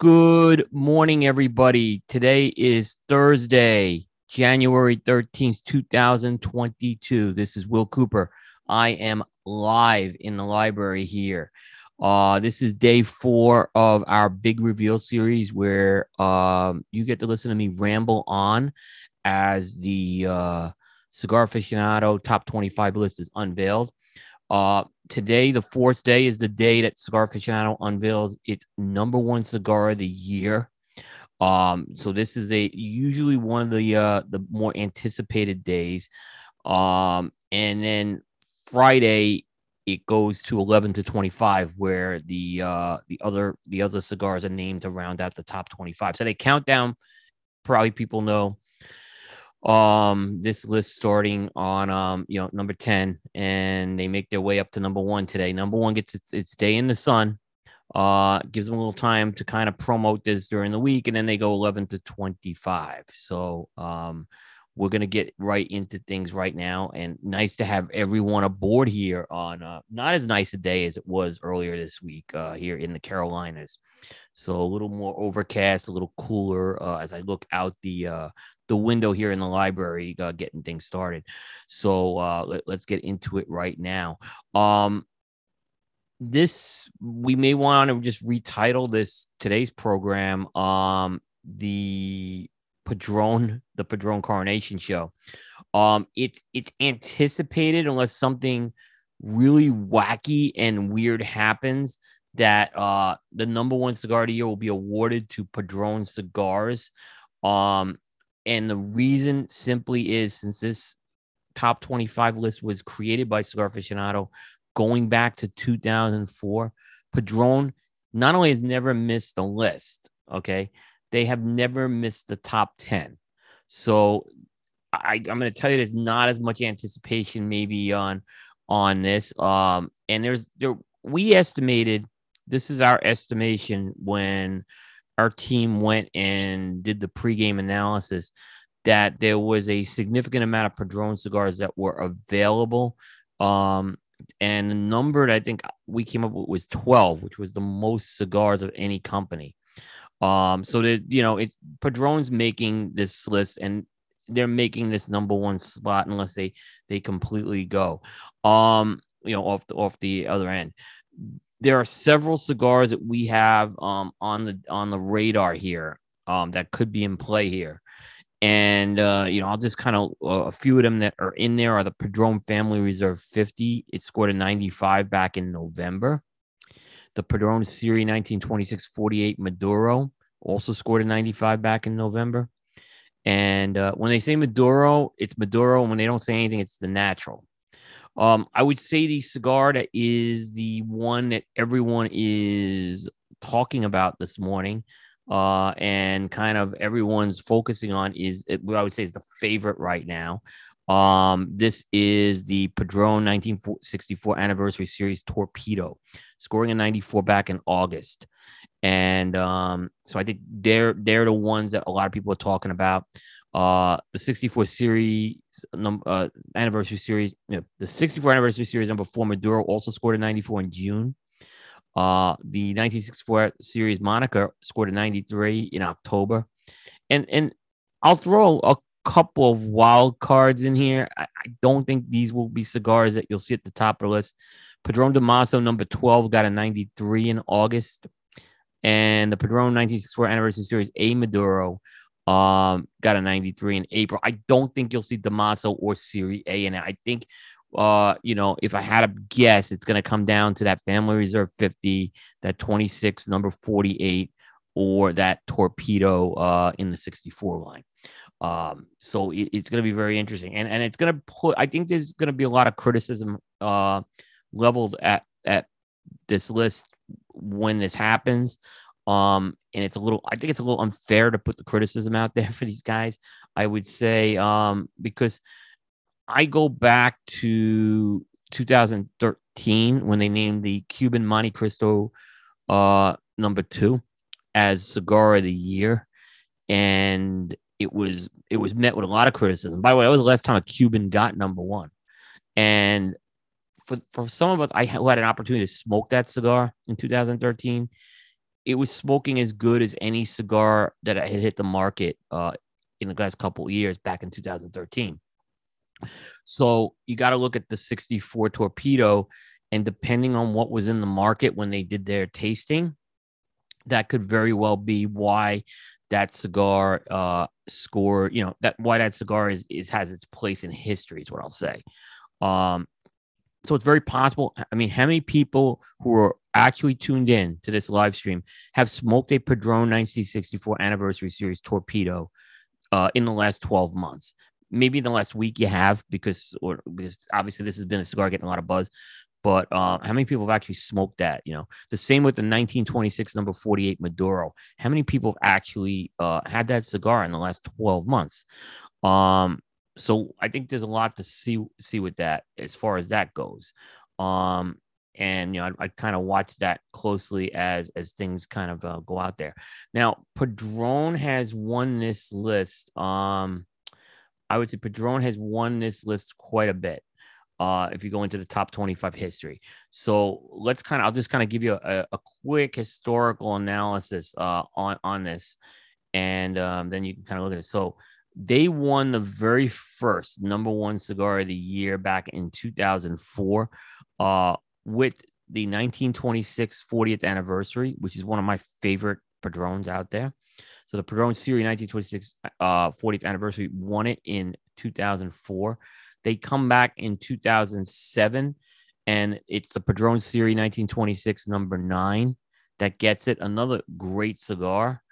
Good morning, everybody. Today is Thursday, January 13th, 2022. This is Will Cooper. I am live in the library here. Uh, this is day four of our big reveal series where um, you get to listen to me ramble on as the uh, Cigar Aficionado top 25 list is unveiled. Uh, today, the fourth day, is the day that Cigar Aficionado unveils its number one cigar of the year. Um, so this is a usually one of the uh the more anticipated days. Um, and then Friday it goes to 11 to 25 where the uh the other the other cigars are named to round out the top 25 so they count down probably people know um this list starting on um you know number 10 and they make their way up to number one today. Number one gets its, its day in the sun uh gives them a little time to kind of promote this during the week and then they go 11 to 25 so um we're going to get right into things right now and nice to have everyone aboard here on uh, not as nice a day as it was earlier this week uh, here in the carolinas. So a little more overcast a little cooler uh, as i look out the uh, the window here in the library uh, getting things started. So uh, let, us get into it right now. Um this we may want to just retitle this today's program um the Padron, the Padron coronation show. Um, it's it's anticipated unless something really wacky and weird happens that uh the number one cigar of the year will be awarded to Padron cigars. Um, and the reason simply is since this top 25 list was created by Cigar Aficionado going back to 2004, Padron not only has never missed the list, okay, they have never missed the top 10. So I, I'm going to tell you there's not as much anticipation maybe on on this. Um, and there's there we estimated this is our estimation when our team went and did the pregame analysis that there was a significant amount of Padron cigars that were available. Um, and the number that I think we came up with was 12, which was the most cigars of any company. Um, so there's you know it's Padron's making this list and they're making this number one spot unless they they completely go. Um, you know, off the off the other end. There are several cigars that we have um on the on the radar here um that could be in play here. And uh, you know, I'll just kind of uh, a few of them that are in there are the Padron Family Reserve 50. It scored a 95 back in November. The Padron Serie 1926 48 Maduro also scored a 95 back in November. And uh, when they say Maduro, it's Maduro. And when they don't say anything, it's the natural. Um, I would say the cigar that is the one that everyone is talking about this morning uh, and kind of everyone's focusing on is what I would say is the favorite right now. Um, this is the Padron 1964 anniversary series torpedo, scoring a 94 back in August. And um, so I think they're they're the ones that a lot of people are talking about. Uh, the 64 series number uh, anniversary series, you know, the 64 anniversary series number four Maduro also scored a 94 in June. Uh, the 1964 series Monarca scored a 93 in October. And and I'll throw a couple of wild cards in here. I, I, don't think these will be cigars that you'll see at the top of the list. Padron Damaso number 12 got a 93 in August. And the Padron 1964 Anniversary Series A Maduro um, got a 93 in April. I don't think you'll see Damaso or Serie A in it. I think, uh, you know, if I had a guess, it's going to come down to that Family Reserve 50, that 26, number 48, or that Torpedo uh, in the 64 line. Um, so it, it's going to be very interesting, and and it's going to put. I think there's going to be a lot of criticism uh, leveled at at this list when this happens. Um, and it's a little. I think it's a little unfair to put the criticism out there for these guys. I would say um, because I go back to 2013 when they named the Cuban Monte Cristo uh, number two as cigar of the year, and it was it was met with a lot of criticism. By the way, that was the last time a Cuban got number one, and for for some of us, I who had an opportunity to smoke that cigar in 2013. it was smoking as good as any cigar that had hit the market uh, in the last couple years back in 2013. So you got to look at the 64 torpedo, and depending on what was in the market when they did their tasting, that could very well be why that cigar uh score you know that why that cigar is is has its place in history is what i'll say. Um so it's very possible i mean how many people who are actually tuned in to this live stream have smoked a padron 1964 anniversary series torpedo uh, in the last 12 months? Maybe in the last week you have because or because obviously this has been a cigar getting a lot of buzz but uh, how many people have actually smoked that? You know, the same with the 1926 number 48 Maduro. How many people have actually uh, had that cigar in the last 12 months? Um, so I think there's a lot to see see with that as far as that goes. Um, and you know, I, I kind of watch that closely as as things kind of uh, go out there. Now, Padron has won this list. Um, I would say Padron has won this list quite a bit uh, if you go into the top 25 history. So let's kind of, I'll just kind of give you a, a quick historical analysis uh, on, on this. And um, then you can kind of look at it. So they won the very first number one cigar of the year back in 2004 uh, with the 1926 40th anniversary, which is one of my favorite Padrones out there. So the Padron Series 1926 uh, 40th anniversary won it in 2004. They come back in 2007, and it's the Padron Series 1926 number nine that gets it. Another great cigar.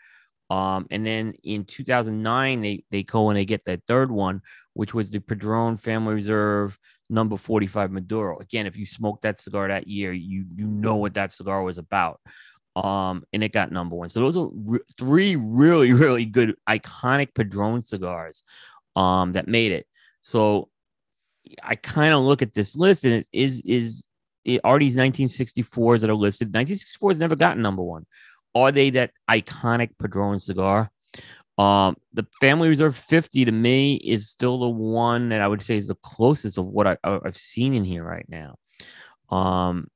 Um, and then in 2009, they, they go and they get that third one, which was the Padron Family Reserve number 45 Maduro. Again, if you smoked that cigar that year, you you know what that cigar was about. Um, and it got number one. So those are re- three really, really good iconic Padron cigars um, that made it. So I kind of look at this list and it is is it, are these 1964s that are listed? 1964s never gotten number one. Are they that iconic Padron cigar? Um, the Family Reserve 50 to me is still the one that I would say is the closest of what I, have seen in here right now. Um,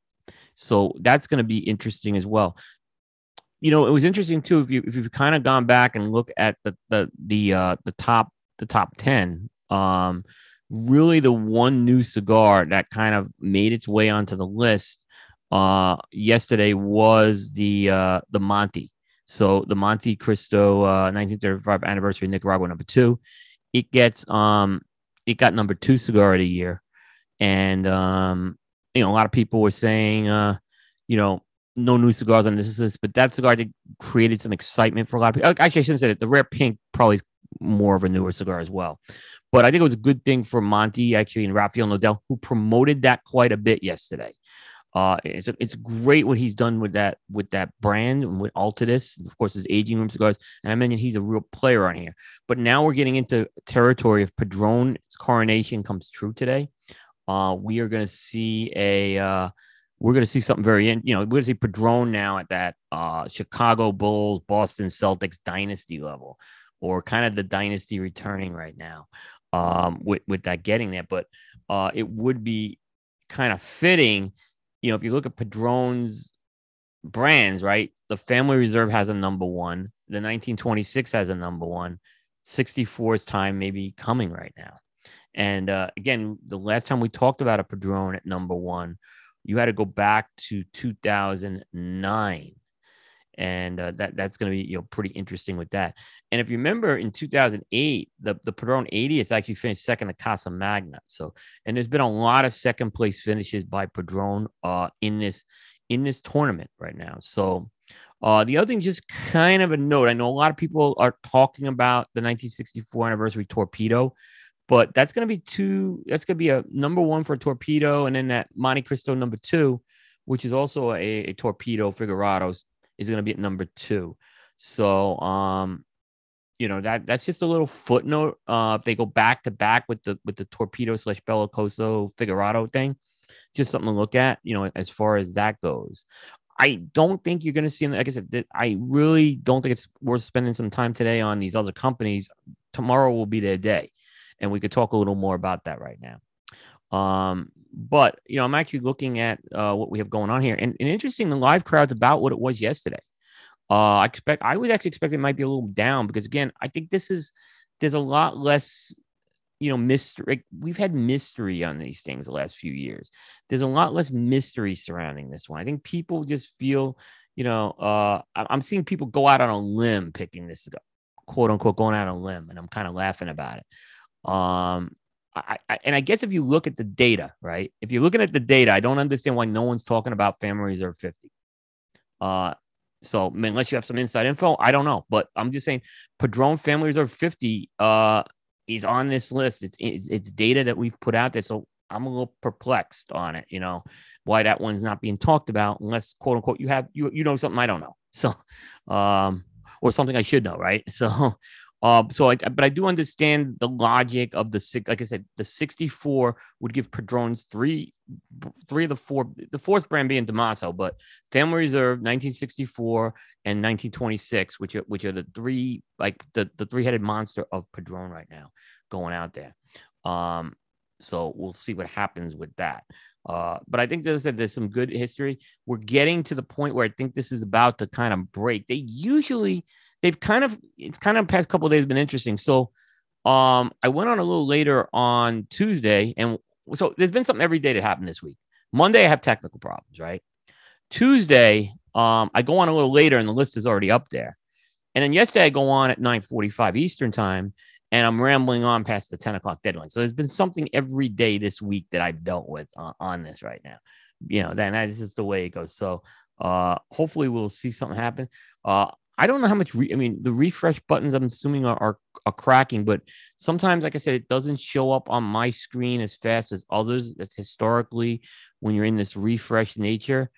so that's going to be interesting as well. You know, it was interesting too if you if you've kind of gone back and look at the the the uh the top the top 10 um really the one new cigar that kind of made its way onto the list uh, yesterday was the uh, the Monte. So the Monte Cristo uh, 1935 anniversary Nicaragua number two. It gets um it got number two cigar of the year, and um you know a lot of people were saying uh you know no new cigars on this list, but that cigar did created some excitement for a lot of people. Actually, I shouldn't say it. The rare pink probably more of a newer cigar as well. But I think it was a good thing for Monty actually and Rafael Nodal, who promoted that quite a bit yesterday. Uh, it's, it's great what he's done with that with that brand and with Altadis, of course, his aging room cigars. And I mentioned he's a real player on here. But now we're getting into territory of Padron's coronation comes true today. Uh, we are going to see a uh, we're going to see something very, you know, we're going to see Padron now at that uh, Chicago Bulls, Boston Celtics dynasty level, or kind of the dynasty returning right now um, with with that getting there. But uh, it would be kind of fitting, you know, if you look at Padron's brands, right? The Family Reserve has a number one. The 1926 has a number one. 64's time maybe coming right now. And uh, again, the last time we talked about a Padron at number one, you had to go back to 2009 and uh, that that's going to be you know pretty interesting with that. And if you remember in 2008, the the Padron 80 is actually finished second to Casa Magna. So and there's been a lot of second place finishes by Padron uh, in this in this tournament right now. So uh, the other thing, just kind of a note, I know a lot of people are talking about the 1964 anniversary torpedo. But that's going to be two. That's going to be a number one for torpedo, and then that Monte Cristo number two, which is also a, a torpedo Figurados is going to be at number two. So, um, you know that that's just a little footnote. Uh, if they go back to back with the with the torpedo slash bellicoso Figurado thing, just something to look at. You know, as far as that goes. I don't think you're going to see. Like I said, I really don't think it's worth spending some time today on these other companies. Tomorrow will be their day, and we could talk a little more about that right now. Um, but you know, I'm actually looking at uh, what we have going on here, and, and interesting, the live crowd's about what it was yesterday. Uh, I expect I would actually expect it might be a little down because again, I think this is there's a lot less you know mystery we've had mystery on these things the last few years. There's a lot less mystery surrounding this one. I think people just feel you know uh i'm seeing people go out on a limb picking this quote unquote going out on a limb and i'm kind of laughing about it. Um I, and I guess if you look at the data, right? If you're looking at the data, I don't understand why no one's talking about Family Reserve 50. Uh, so unless you have some inside info, I don't know. But I'm just saying, Padron Family Reserve 50 uh, is on this list. It's, it's it's data that we've put out there. So I'm a little perplexed on it. You know why that one's not being talked about unless quote unquote you have you you know something I don't know. So, um, or something I should know, right? So, um, so I, but I do understand the logic of the six. Like I said, the 64 would give Padrones three, three of the four, the fourth brand being Damaso, but Family Reserve, 1964 and 1926, which are which are the three like the the three headed monster of Padron right now going out there. Um, so we'll see what happens with that. Uh, but I think, said, there's some good history. We're getting to the point where I think this is about to kind of break. They usually they've kind of it's kind of past couple days been interesting. So um I went on a little later on Tuesday and so there's been something every day that happened this week. Monday I have technical problems, right? Tuesday um I go on a little later and the list is already up there. And then yesterday I go on at 9:45 Eastern time and I'm rambling on past the 10 o'clock deadline. So there's been something every day this week that I've dealt with on, on this right now. You know, that is just the way it goes. So uh hopefully we'll see something happen. Uh I don't know how much. Re- I mean, the refresh buttons I'm assuming are, are, are cracking, but sometimes, like I said, it doesn't show up on my screen as fast as others. That's historically when you're in this refresh nature.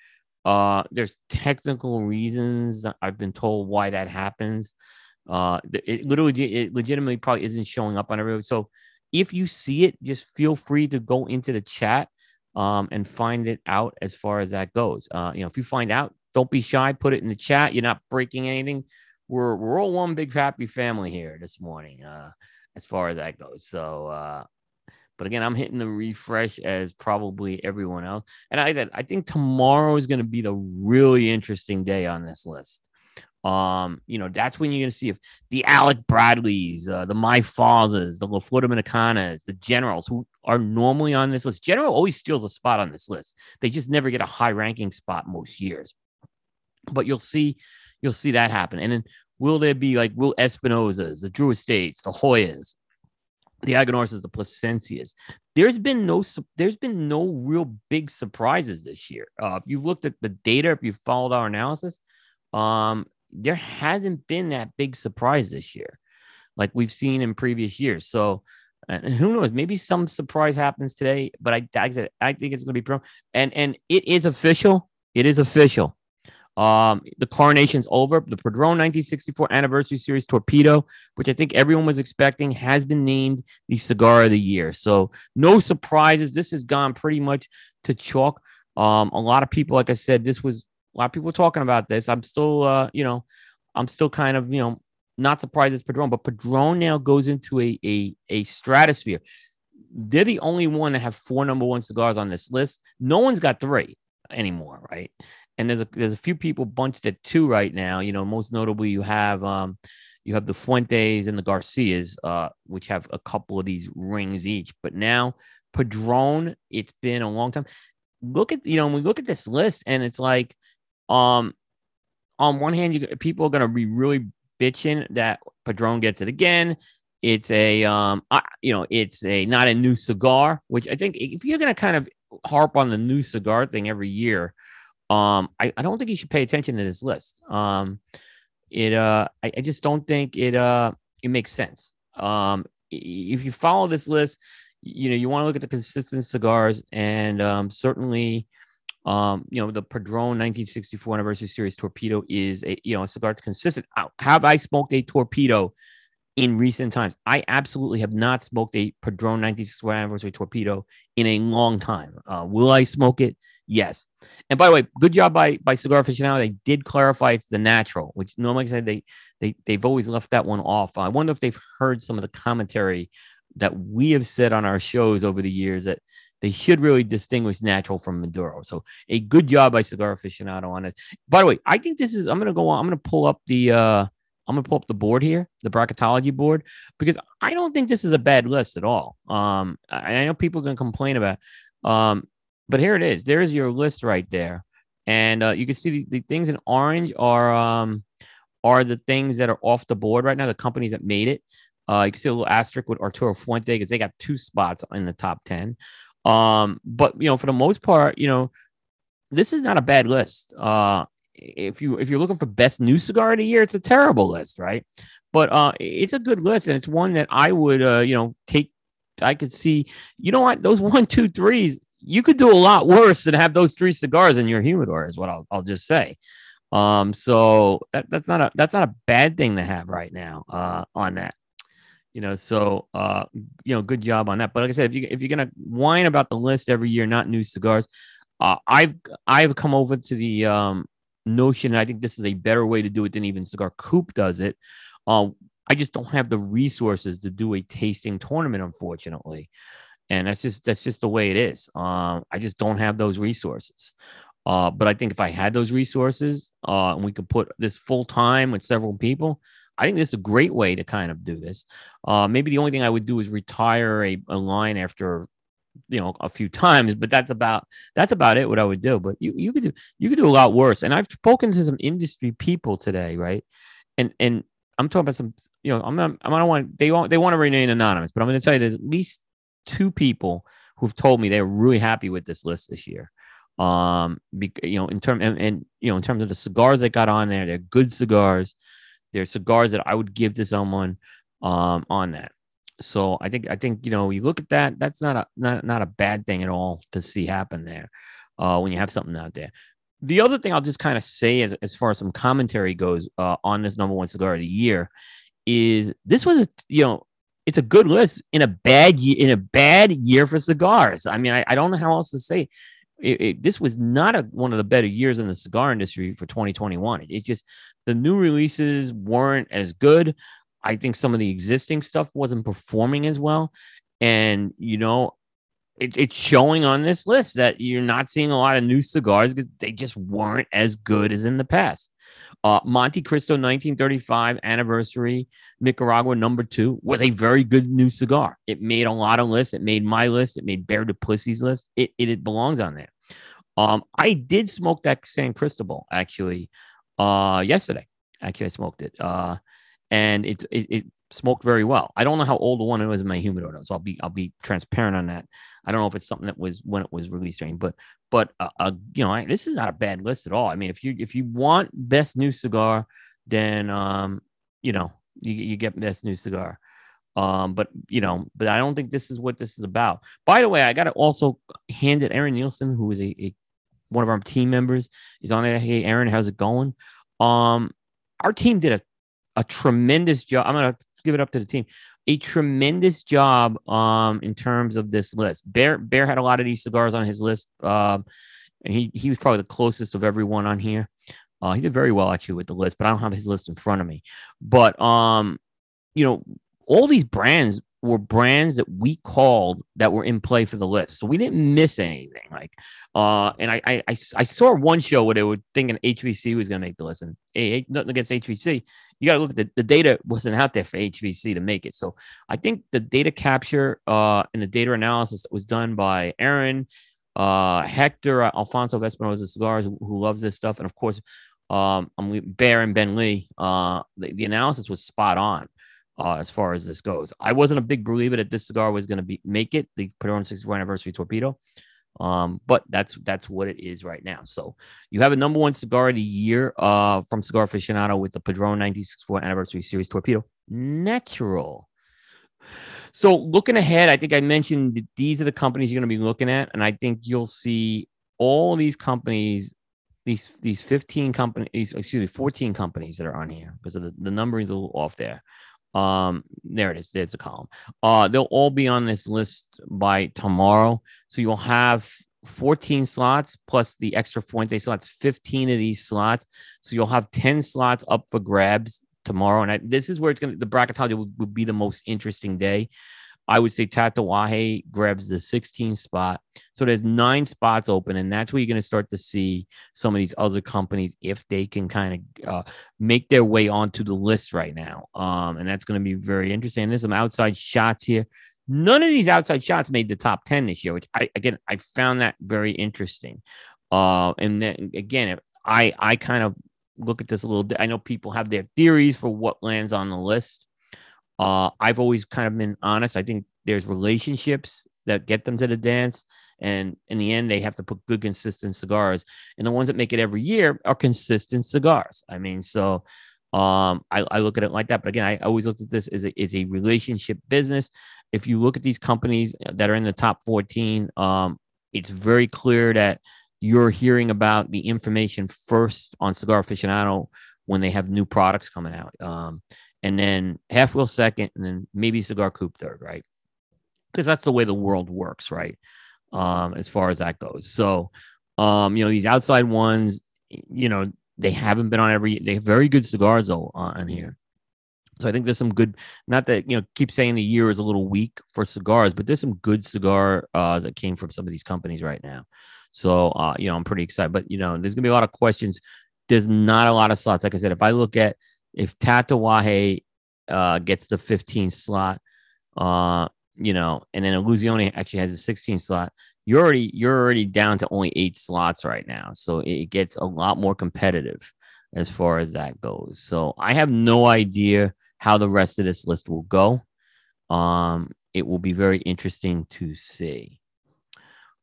Uh, there's technical reasons I've been told why that happens. Uh, it literally, it legitimately probably isn't showing up on everybody. So if you see it, just feel free to go into the chat um, and find it out as far as that goes. Uh, you know, if you find out, don't be shy. Put it in the chat. You're not breaking anything. We're we're all one big happy family here this morning, uh, as far as that goes. So, uh, but again, I'm hitting the refresh as probably everyone else. And I said, I think tomorrow is going to be the really interesting day on this list. Um, you know, that's when you're going to see if the Alec Bradleys, uh, the My Fathers, the La Flor Dominicanas, the generals who are normally on this list. General always steals a spot on this list. They just never get a high ranking spot most years. But you'll see, you'll see that happen. And then will there be like Will Espinosa's, the Drew Estates, the Hoyas, the Aganorsas, the Plasencias? There's been no, there's been no real big surprises this year. Uh, if you've looked at the data, if you've followed our analysis, um, there hasn't been that big surprise this year, like we've seen in previous years. So. And who knows? Maybe some surprise happens today, but I, I, I think it's going to be pro. And and it is official. It is official. Um, the coronation's over. The Padron 1964 Anniversary Series Torpedo, which I think everyone was expecting, has been named the cigar of the year. So no surprises. This has gone pretty much to chalk. Um, a lot of people, like I said, this was a lot of people talking about this. I'm still, uh, you know, I'm still kind of, you know, not surprised it's Padron, but Padron now goes into a a, a stratosphere. They're the only one that have four number one cigars on this list. No one's got three anymore, right? And there's a there's a few people bunched at two right now. You know, most notably you have um you have the Fuentes and the Garcias, uh, which have a couple of these rings each. But now Padron, it's been a long time. Look at you know, when we look at this list, and it's like, um, on one hand, you people are gonna be really bitching that Padron gets it again. It's a um, I, you know, it's a not a new cigar, which I think if you're gonna kind of harp on the new cigar thing every year, um, I, I don't think you should pay attention to this list. Um, it uh, I, I just don't think it uh, it makes sense. Um, if you follow this list, you know you want to look at the consistent cigars, and um, certainly, um, you know the Padron 1964 anniversary series torpedo is a you know a cigar that's consistent. Have I smoked a torpedo in recent times. I absolutely have not smoked a Padron 1964 anniversary torpedo in a long time. Uh, will I smoke it? Yes. And by the way, good job by by Cigar Aficionado. They did clarify it's the natural, which normally I said they they they've always left that one off. I wonder if they've heard some of the commentary that we have said on our shows over the years that they should really distinguish natural from Maduro. So a good job by Cigar Aficionado on it. By the way, I think this is. I'm gonna go on. I'm gonna pull up the. uh I'm gonna pull up the board here, the bracketology board, because I don't think this is a bad list at all. Um, I, I know people are gonna complain about, um, but here it is. There's your list right there, and uh, you can see the, the things in orange are um are the things that are off the board right now. The companies that made it. Uh, you can see a little asterisk with Arturo Fuente because they got two spots in the top 10. Um, but you know, for the most part, you know, this is not a bad list. Uh, if you if you're looking for best new cigar of the year, it's a terrible list, right? But uh, it's a good list, and it's one that I would uh, you know take. I could see, you know what, those one, two, threes, you could do a lot worse than have those three cigars in your humidor, is what I'll I'll just say. Um, so that that's not a that's not a bad thing to have right now. Uh, on that you know so uh you know good job on that but like i said if you if you're gonna whine about the list every year not new cigars uh i've i've come over to the um notion i think this is a better way to do it than even cigar coop does it um i just don't have the resources to do a tasting tournament unfortunately. And that's just that's just the way it is. Um i just don't have those resources. Uh, but I think if I had those resources uh, and we could put this full time with several people, I think this is a great way to kind of do this. Uh, maybe the only thing I would do is retire a, a line after you know a few times but that's about that's about it what i would do. But you you could do you could do a lot worse. And i've spoken to some industry people today right? And and i'm talking about some you know i'm not i don't want they want they want to remain anonymous but i'm going to tell you there's at least two people who've told me they're really happy with this list this year. Um be, you know in term and, and you know in terms of the cigars that got on there they're good cigars. They're cigars that I would give to someone um, on that. So I think I think you know you look at that. That's not a not not a bad thing at all to see happen there uh, when you have something out there. The other thing I'll just kind of say as as far as some commentary goes uh, on this number one cigar of the year is this was a you know it's a good list in a bad year in a bad year for cigars. I mean I, I don't know how else to say it, it, this was not a, one of the better years in the cigar industry for 2021. It, it, just the new releases weren't as good. I think some of the existing stuff wasn't performing as well, and you know, it's showing on this list that you're not seeing a lot of new cigars because they just weren't as good as in the past. Uh, Monte Cristo 1935 anniversary Nicaragua number two was a very good new cigar. It made a lot of lists. It made my list. It made Bear Duplessis list. It, it, it belongs on there. Um, I did smoke that San Cristobal actually uh, yesterday. Actually, I smoked it. Uh, and it, it, it smoked very well. I don't know how old the one it was in my humidor, so I'll be I'll be transparent on that. I don't know if it's something that was when it was released, but but uh, uh, you know I, this is not a bad list at all. I mean, if you if you want best new cigar, then um you know you you get best new cigar. Um, but you know, but I don't think this is what this is about. By the way, I got to also hand it Aaron Nielsen, who is a, a one of our team members, is on there. Hey, Aaron, how's it going? Um, our team did a a tremendous job. I'm gonna give it up to the team. A tremendous job um, in terms of this list. Bear Bear had a lot of these cigars on his list. Um, and he he was probably the closest of everyone on here. Uh, he did very well actually with the list, but I don't have his list in front of me. But um, you know, all these brands were brands that we called that were in play for the list. So we didn't miss anything. Like, uh, and I, I, I saw one show where they were thinking HVC was going to make the list. And hey, nothing against HVC. You got to look at the, the data wasn't out there for HVC to make it. So I think the data capture uh, and the data analysis that was done by Aaron, uh, Hector, uh, Alfonso Espinosa Cigars, who, who loves this stuff. And of course, um, I'm Bear and Ben Lee. Uh, the, the analysis was spot on uh, as far as this goes. I wasn't a big believer that this cigar was going to be make it the Padron 64 anniversary torpedo. Um, but that's that's what it is right now. So you have a number one cigar of the year uh, from Cigar Aficionado with the Padron 1964 anniversary series torpedo natural. So looking ahead, I think I mentioned that these are the companies you're going to be looking at, and I think you'll see all these companies, these these 15 companies, excuse me, 14 companies that are on here because the, the numbering is a little off there. Um, there it is. There's a column. Uh, they'll all be on this list by tomorrow. So you'll have 14 slots plus the extra Fuente slots, 15 of these slots. So you'll have 10 slots up for grabs tomorrow. And I, this is where it's going to, the bracketology will, will be the most interesting day. I would say Tatuaje grabs the 16 spot. So there's nine spots open, and that's where you're going to start to see some of these other companies if they can kind of uh, make their way onto the list right now. Um, and that's going to be very interesting. There's some outside shots here. None of these outside shots made the top 10 this year, which I again I found that very interesting. Uh, and then again, I I kind of look at this a little. bit. I know people have their theories for what lands on the list. Uh, I've always kind of been honest. I think there's relationships that get them to the dance, and in the end, they have to put good, consistent cigars. And the ones that make it every year are consistent cigars. I mean, so um, I, I look at it like that. But again, I always looked at this as a, as a relationship business. If you look at these companies that are in the top 14, um, it's very clear that you're hearing about the information first on Cigar Aficionado when they have new products coming out. Um, and then half wheel second, and then maybe cigar coop third, right? Because that's the way the world works, right? Um, as far as that goes. So, um, you know, these outside ones, you know, they haven't been on every. They have very good cigars though on here. So I think there's some good. Not that you know, keep saying the year is a little weak for cigars, but there's some good cigar uh, that came from some of these companies right now. So uh, you know, I'm pretty excited. But you know, there's gonna be a lot of questions. There's not a lot of slots. Like I said, if I look at if Tatuaje uh, gets the 15 slot, uh, you know, and then Illusione actually has a 16 slot, you're already you're already down to only eight slots right now. So it gets a lot more competitive as far as that goes. So I have no idea how the rest of this list will go. Um, it will be very interesting to see.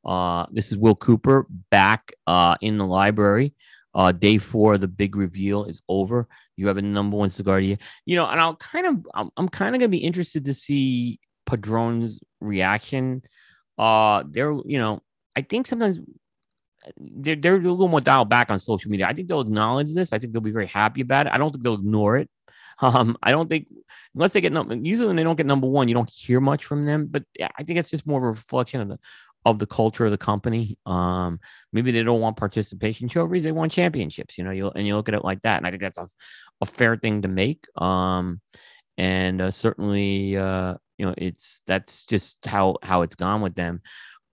Uh, this is Will Cooper back uh, in the library. Uh, day four, the big reveal is over. You have a number one cigar you. Know, and I'll kind of, I'm, I'm kind of gonna be interested to see Padron's reaction. Uh, they're, you know, I think sometimes they're, they're a little more dialed back on social media. I think they'll acknowledge this. I think they'll be very happy about it. I don't think they'll ignore it. Um, I don't think unless they get number usually when they don't get number one, you don't hear much from them. But I think it's just more of a reflection of the of the culture of the company. Um, maybe they don't want participation trophies; they want championships. You know, you and you look at it like that, and I think that's a, a fair thing to make. Um, and uh, certainly, uh, you know, it's that's just how how it's gone with them.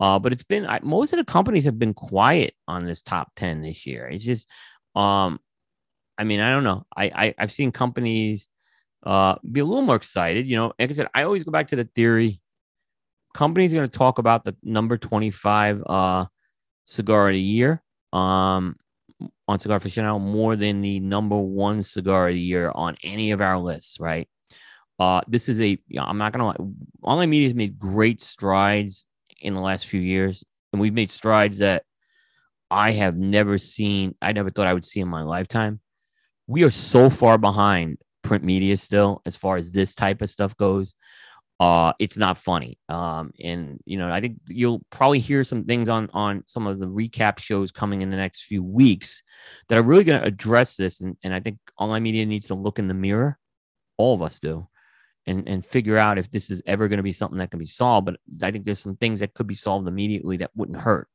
Uh, but it's been I, most of the companies have been quiet on this top ten this year. It's just, um, I mean, I don't know. I, I I've seen companies uh be a little more excited. You know, like I said, I always go back to the theory company's going to talk about the number 25 uh, cigar of the year um, on Cigar Aficionado more than the number one cigar of the year on any of our lists, right? Uh, this is a, I'm not going to lie, online media has made great strides in the last few years, and we've made strides that I have never seen, I never thought I would see in my lifetime. We are so far behind print media still as far as this type of stuff goes uh, it's not funny. Um, and you know, I think you'll probably hear some things on on some of the recap shows coming in the next few weeks that are really going to address this. And, and I think online media needs to look in the mirror. All of us do. And, and figure out if this is ever going to be something that can be solved. But I think there's some things that could be solved immediately that wouldn't hurt.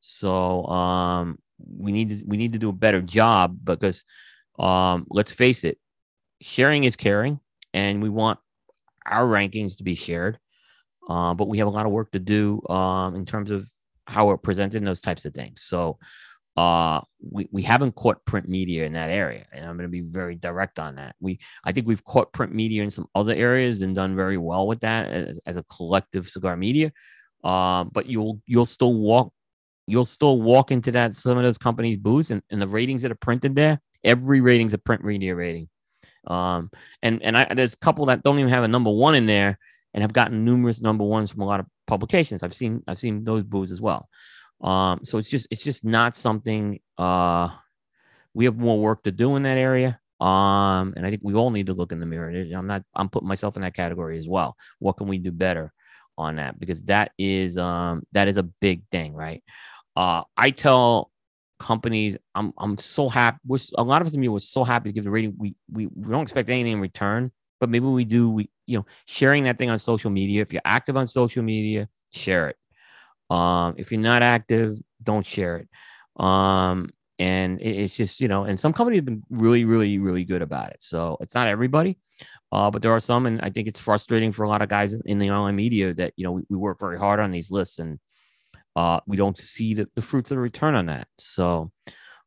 So um, we need to we need to do a better job because um, let's face it, sharing is caring, and we want our rankings to be shared. Uh, but we have a lot of work to do um, in terms of how we're presenting those types of things. So uh, we, we haven't caught print media in that area. And I'm going to be very direct on that. We I think we've caught print media in some other areas and done very well with that as, as a collective cigar media. Uh, but you'll you'll still walk you'll still walk into that some of those companies' booths and, and the ratings that are printed there. Every rating's a print media rating. Um, and and I, there's a couple that don't even have a number one in there and have gotten numerous number ones from a lot of publications. I've seen I've seen those booths as well. Um, so it's just it's just not something uh, we have more work to do in that area. Um, and I think we all need to look in the mirror. I'm not I'm putting myself in that category as well. What can we do better on that? Because that is um that is a big thing, right? Uh, I tell companies. I'm I'm so happy. We're, a lot of us in me was so happy to give the rating. We, we we don't expect anything in return, but maybe we do. We you know sharing that thing on social media. If you're active on social media, share it. Um, if you're not active, don't share it. Um, and it, it's just you know, and some companies have been really, really, really good about it. So it's not everybody. Uh, but there are some, and I think it's frustrating for a lot of guys in the online media that you know we, we work very hard on these lists and uh, we don't see the, the fruits of the return on that. So,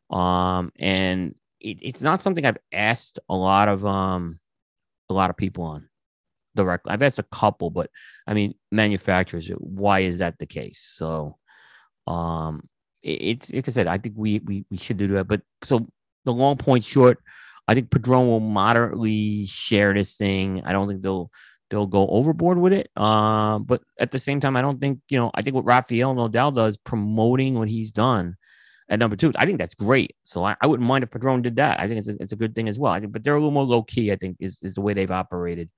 um, and it, it's not something I've asked a lot of um a lot of people on directly. I've asked a couple, but I mean manufacturers. Why is that the case? So, um, it, it's like I said, I think we we we should do that. But so the long point short, I think Padron will moderately share this thing. I don't think they'll they'll go overboard with it. Uh, but at the same time, I don't think you know. I think what Rafael Nodal does, promoting what he's done at number two, I think that's great. So I, I wouldn't mind if Padron did that. I think it's a, it's a good thing as well. I think, but they're a little more low key. I think is is the way they've operated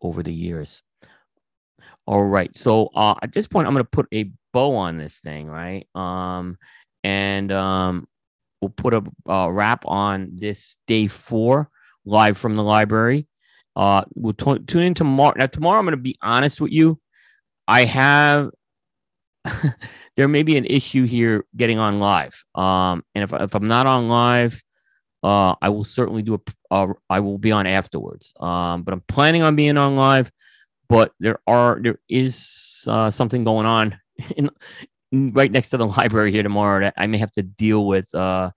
over the years. All right. So uh, at this point, I'm going to put a bow on this thing, right? Um, and um, we'll put a, a wrap on this day four live from the library. Uh, we'll t- tune in tomorrow. Now, tomorrow, I'm going to be honest with you. I have, there may be an issue here getting on live. Um, and if, if I'm not on live, uh, I will certainly do a, uh, I will be on afterwards. Um, but I'm planning on being on live, but there are, there is uh, something going on in, right next to the library here tomorrow that I may have to deal with uh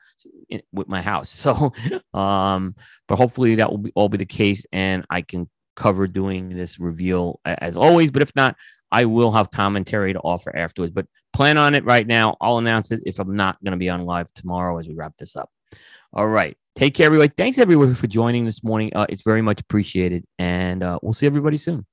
with my house. So um but hopefully that will be all be the case and I can cover doing this reveal as always, but if not, I will have commentary to offer afterwards. But plan on it right now. I'll announce it if I'm not going to be on live tomorrow as we wrap this up. All right. Take care, everybody. Thanks, everyone, for joining this morning. Uh, it's very much appreciated. And uh, we'll see everybody soon.